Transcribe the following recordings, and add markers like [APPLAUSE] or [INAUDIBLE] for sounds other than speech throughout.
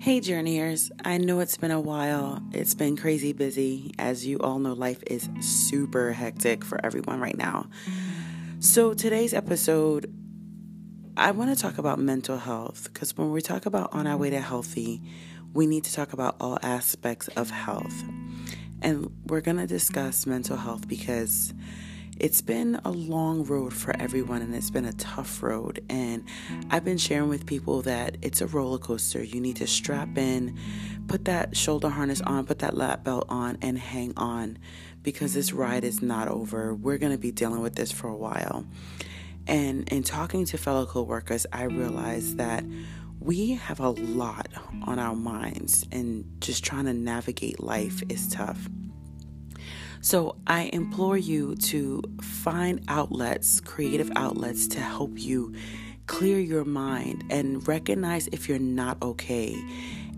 Hey, journeyers. I know it's been a while. It's been crazy busy. As you all know, life is super hectic for everyone right now. So, today's episode, I want to talk about mental health because when we talk about on our way to healthy, we need to talk about all aspects of health. And we're going to discuss mental health because it's been a long road for everyone and it's been a tough road. And I've been sharing with people that it's a roller coaster. You need to strap in, put that shoulder harness on, put that lap belt on, and hang on because this ride is not over. We're going to be dealing with this for a while. And in talking to fellow coworkers, I realized that we have a lot on our minds, and just trying to navigate life is tough. So I implore you to find outlets, creative outlets to help you clear your mind and recognize if you're not okay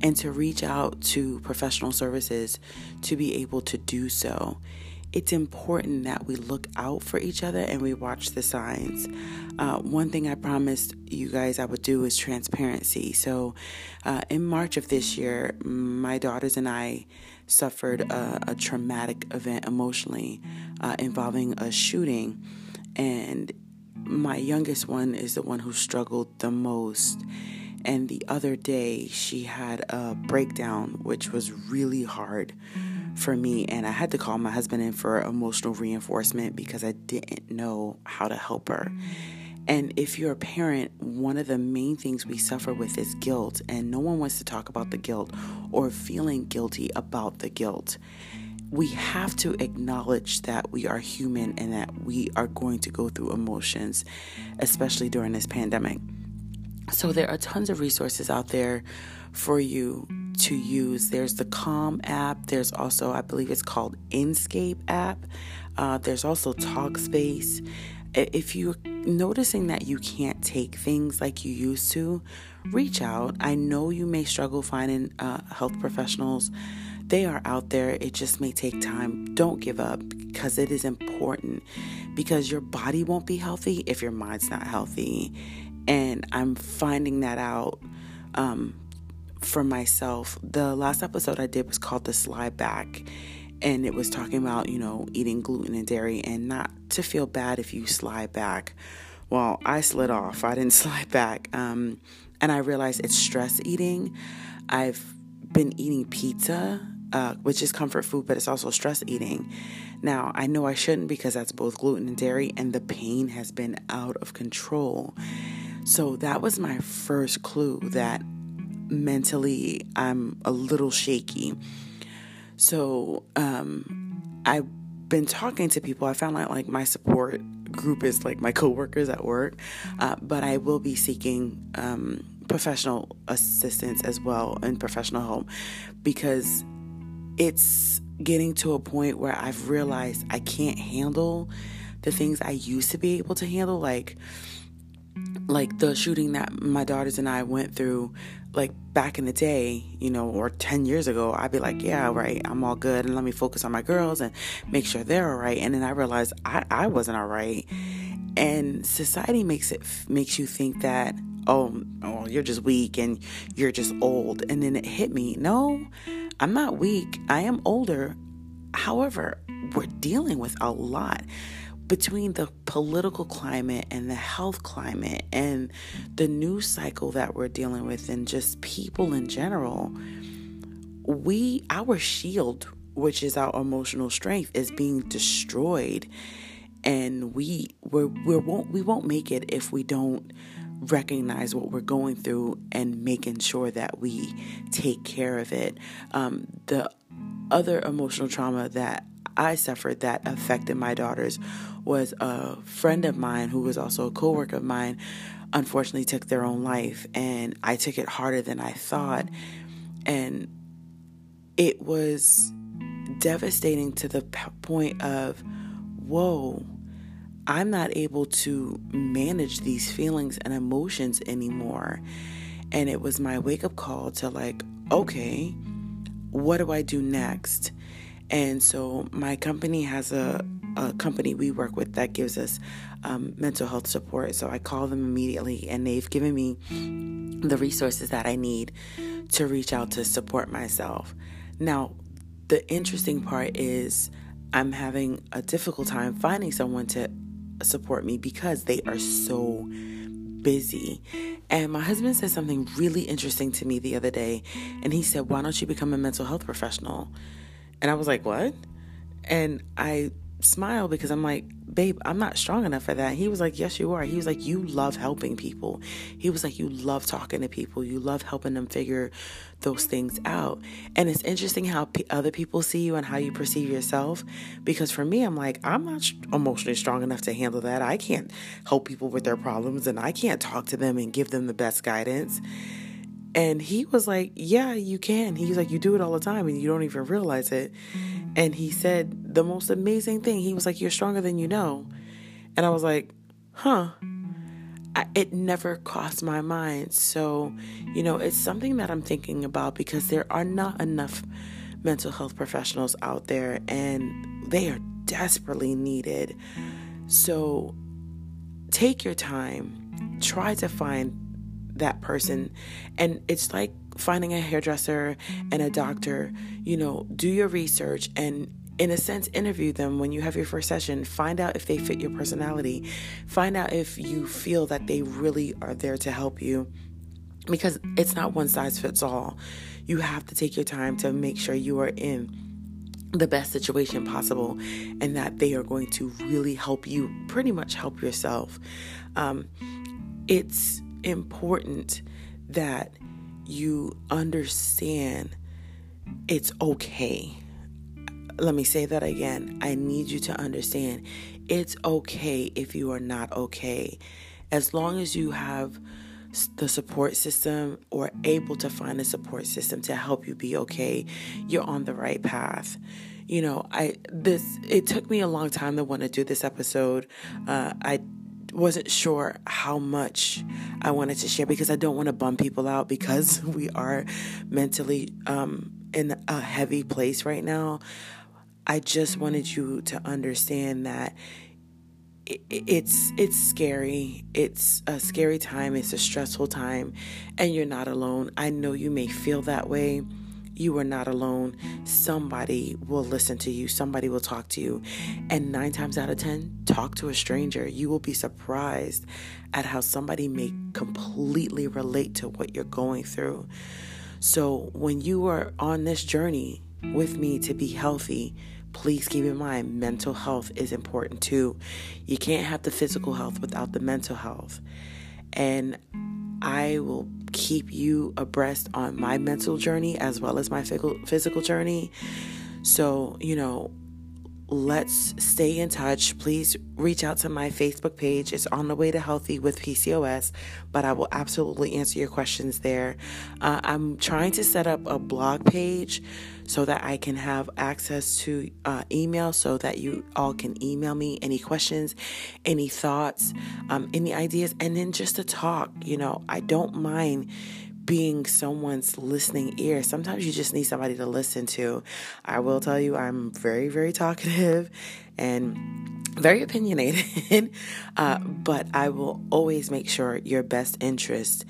and to reach out to professional services to be able to do so. It's important that we look out for each other and we watch the signs. Uh, one thing I promised you guys I would do is transparency. So, uh, in March of this year, my daughters and I suffered a, a traumatic event emotionally uh, involving a shooting. And my youngest one is the one who struggled the most. And the other day, she had a breakdown, which was really hard for me. And I had to call my husband in for emotional reinforcement because I didn't know how to help her. And if you're a parent, one of the main things we suffer with is guilt, and no one wants to talk about the guilt or feeling guilty about the guilt. We have to acknowledge that we are human and that we are going to go through emotions, especially during this pandemic. So, there are tons of resources out there for you to use. There's the Calm app, there's also, I believe it's called Inscape app, uh, there's also Talkspace if you're noticing that you can't take things like you used to, reach out. I know you may struggle finding uh, health professionals. They are out there. It just may take time. Don't give up because it is important because your body won't be healthy if your mind's not healthy. And I'm finding that out um, for myself. The last episode I did was called The Slide Back and it was talking about, you know, eating gluten and dairy and not to feel bad if you slide back. Well, I slid off. I didn't [LAUGHS] slide back. Um, and I realized it's stress eating. I've been eating pizza, uh, which is comfort food, but it's also stress eating. Now, I know I shouldn't because that's both gluten and dairy, and the pain has been out of control. So that was my first clue that mentally I'm a little shaky. So um, I've been talking to people. I found out like my support group is like my coworkers at work, uh, but I will be seeking um, professional assistance as well and professional help because it's getting to a point where I've realized I can't handle the things I used to be able to handle, like like the shooting that my daughters and I went through like back in the day, you know, or 10 years ago, I'd be like, yeah, right, I'm all good. And let me focus on my girls and make sure they're all right. And then I realized I, I wasn't all right. And society makes it, makes you think that, oh, oh, you're just weak and you're just old. And then it hit me, no, I'm not weak. I am older. However, we're dealing with a lot between the political climate and the health climate and the news cycle that we're dealing with and just people in general, we our shield, which is our emotional strength, is being destroyed. And we we're, we won't we won't make it if we don't recognize what we're going through and making sure that we take care of it. Um, the other emotional trauma that I suffered that affected my daughters was a friend of mine who was also a coworker of mine unfortunately took their own life and I took it harder than I thought. And it was devastating to the point of whoa I'm not able to manage these feelings and emotions anymore. And it was my wake up call to like okay what do I do next and so my company has a, a company we work with that gives us um, mental health support. So I call them immediately and they've given me the resources that I need to reach out to support myself. Now, the interesting part is I'm having a difficult time finding someone to support me because they are so busy. And my husband said something really interesting to me the other day. And he said, Why don't you become a mental health professional? And I was like, What? And I smiled because I'm like, babe, I'm not strong enough for that. He was like, yes, you are. He was like, you love helping people. He was like, you love talking to people. You love helping them figure those things out. And it's interesting how p- other people see you and how you perceive yourself. Because for me, I'm like, I'm not emotionally strong enough to handle that. I can't help people with their problems and I can't talk to them and give them the best guidance. And he was like, Yeah, you can. He's like, You do it all the time and you don't even realize it. And he said the most amazing thing. He was like, You're stronger than you know. And I was like, Huh. I, it never crossed my mind. So, you know, it's something that I'm thinking about because there are not enough mental health professionals out there and they are desperately needed. So, take your time, try to find that person. And it's like finding a hairdresser and a doctor, you know, do your research and in a sense interview them when you have your first session. Find out if they fit your personality. Find out if you feel that they really are there to help you. Because it's not one size fits all. You have to take your time to make sure you are in the best situation possible and that they are going to really help you pretty much help yourself. Um, it's important that you understand it's okay. Let me say that again. I need you to understand it's okay if you are not okay. As long as you have the support system or able to find a support system to help you be okay, you're on the right path. You know, I this it took me a long time to want to do this episode. Uh, I wasn't sure how much I wanted to share because I don't want to bum people out because [LAUGHS] we are mentally um, in a heavy place right now. I just wanted you to understand that it's it's scary. It's a scary time. It's a stressful time, and you're not alone. I know you may feel that way you are not alone. Somebody will listen to you, somebody will talk to you. And nine times out of 10, talk to a stranger. You will be surprised at how somebody may completely relate to what you're going through. So, when you are on this journey with me to be healthy, please keep in mind mental health is important too. You can't have the physical health without the mental health. And I will keep you abreast on my mental journey as well as my physical journey. So, you know, let's stay in touch. Please reach out to my Facebook page. It's on the way to healthy with PCOS, but I will absolutely answer your questions there. Uh, I'm trying to set up a blog page so that I can have access to uh, email so that you all can email me any questions, any thoughts, um, any ideas, and then just to talk. You know, I don't mind being someone's listening ear. Sometimes you just need somebody to listen to. I will tell you, I'm very, very talkative and very opinionated, [LAUGHS] uh, but I will always make sure your best interest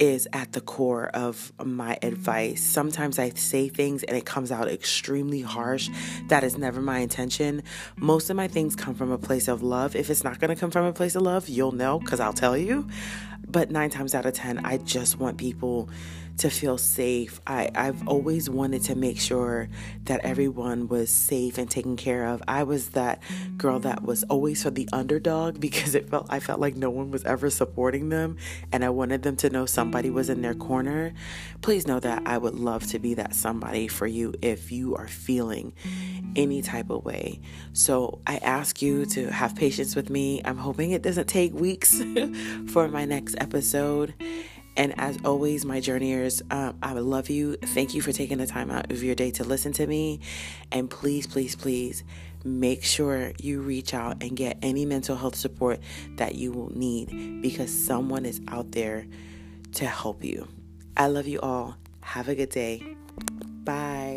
is at the core of my advice. Sometimes I say things and it comes out extremely harsh. That is never my intention. Most of my things come from a place of love. If it's not going to come from a place of love, you'll know because I'll tell you. But nine times out of 10, I just want people to feel safe. I, I've always wanted to make sure that everyone was safe and taken care of. I was that girl that was always for the underdog [LAUGHS] because it felt I felt like no one was ever supporting them and I wanted them to know somebody was in their corner. Please know that I would love to be that somebody for you if you are feeling any type of way. So I ask you to have patience with me. I'm hoping it doesn't take weeks [LAUGHS] for my next episode. And as always, my journeyers, um, I love you. Thank you for taking the time out of your day to listen to me. And please, please, please make sure you reach out and get any mental health support that you will need because someone is out there to help you. I love you all. Have a good day. Bye.